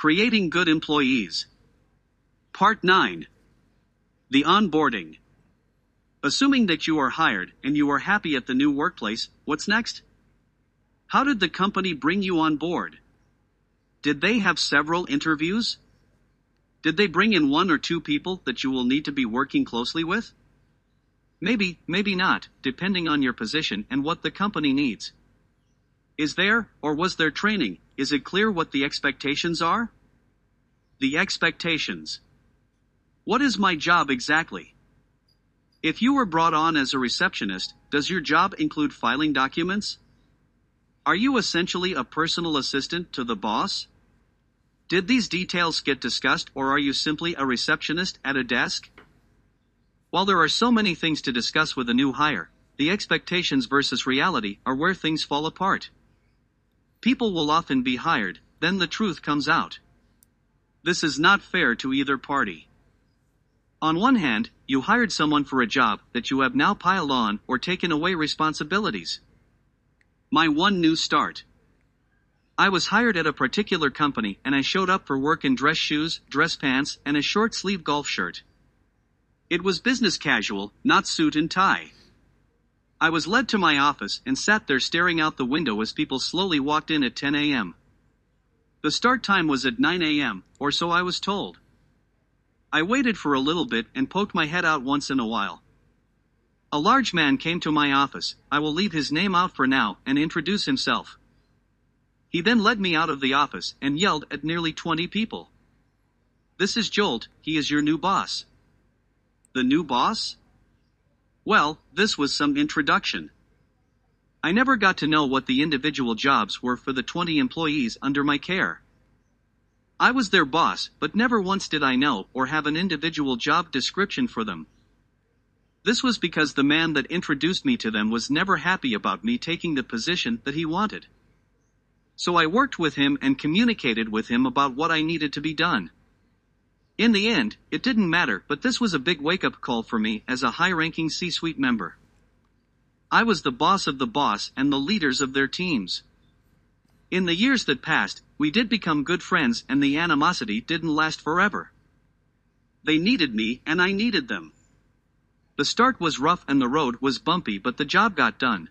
Creating good employees. Part 9. The onboarding. Assuming that you are hired and you are happy at the new workplace, what's next? How did the company bring you on board? Did they have several interviews? Did they bring in one or two people that you will need to be working closely with? Maybe, maybe not, depending on your position and what the company needs. Is there, or was there training? Is it clear what the expectations are? The expectations. What is my job exactly? If you were brought on as a receptionist, does your job include filing documents? Are you essentially a personal assistant to the boss? Did these details get discussed or are you simply a receptionist at a desk? While there are so many things to discuss with a new hire, the expectations versus reality are where things fall apart. People will often be hired, then the truth comes out. This is not fair to either party. On one hand, you hired someone for a job that you have now piled on or taken away responsibilities. My one new start. I was hired at a particular company and I showed up for work in dress shoes, dress pants, and a short sleeve golf shirt. It was business casual, not suit and tie. I was led to my office and sat there staring out the window as people slowly walked in at 10 a.m. The start time was at 9 a.m., or so I was told. I waited for a little bit and poked my head out once in a while. A large man came to my office, I will leave his name out for now, and introduce himself. He then led me out of the office and yelled at nearly 20 people. This is Jolt, he is your new boss. The new boss? Well, this was some introduction. I never got to know what the individual jobs were for the 20 employees under my care. I was their boss, but never once did I know or have an individual job description for them. This was because the man that introduced me to them was never happy about me taking the position that he wanted. So I worked with him and communicated with him about what I needed to be done. In the end, it didn't matter, but this was a big wake up call for me as a high ranking C suite member. I was the boss of the boss and the leaders of their teams. In the years that passed, we did become good friends and the animosity didn't last forever. They needed me and I needed them. The start was rough and the road was bumpy but the job got done.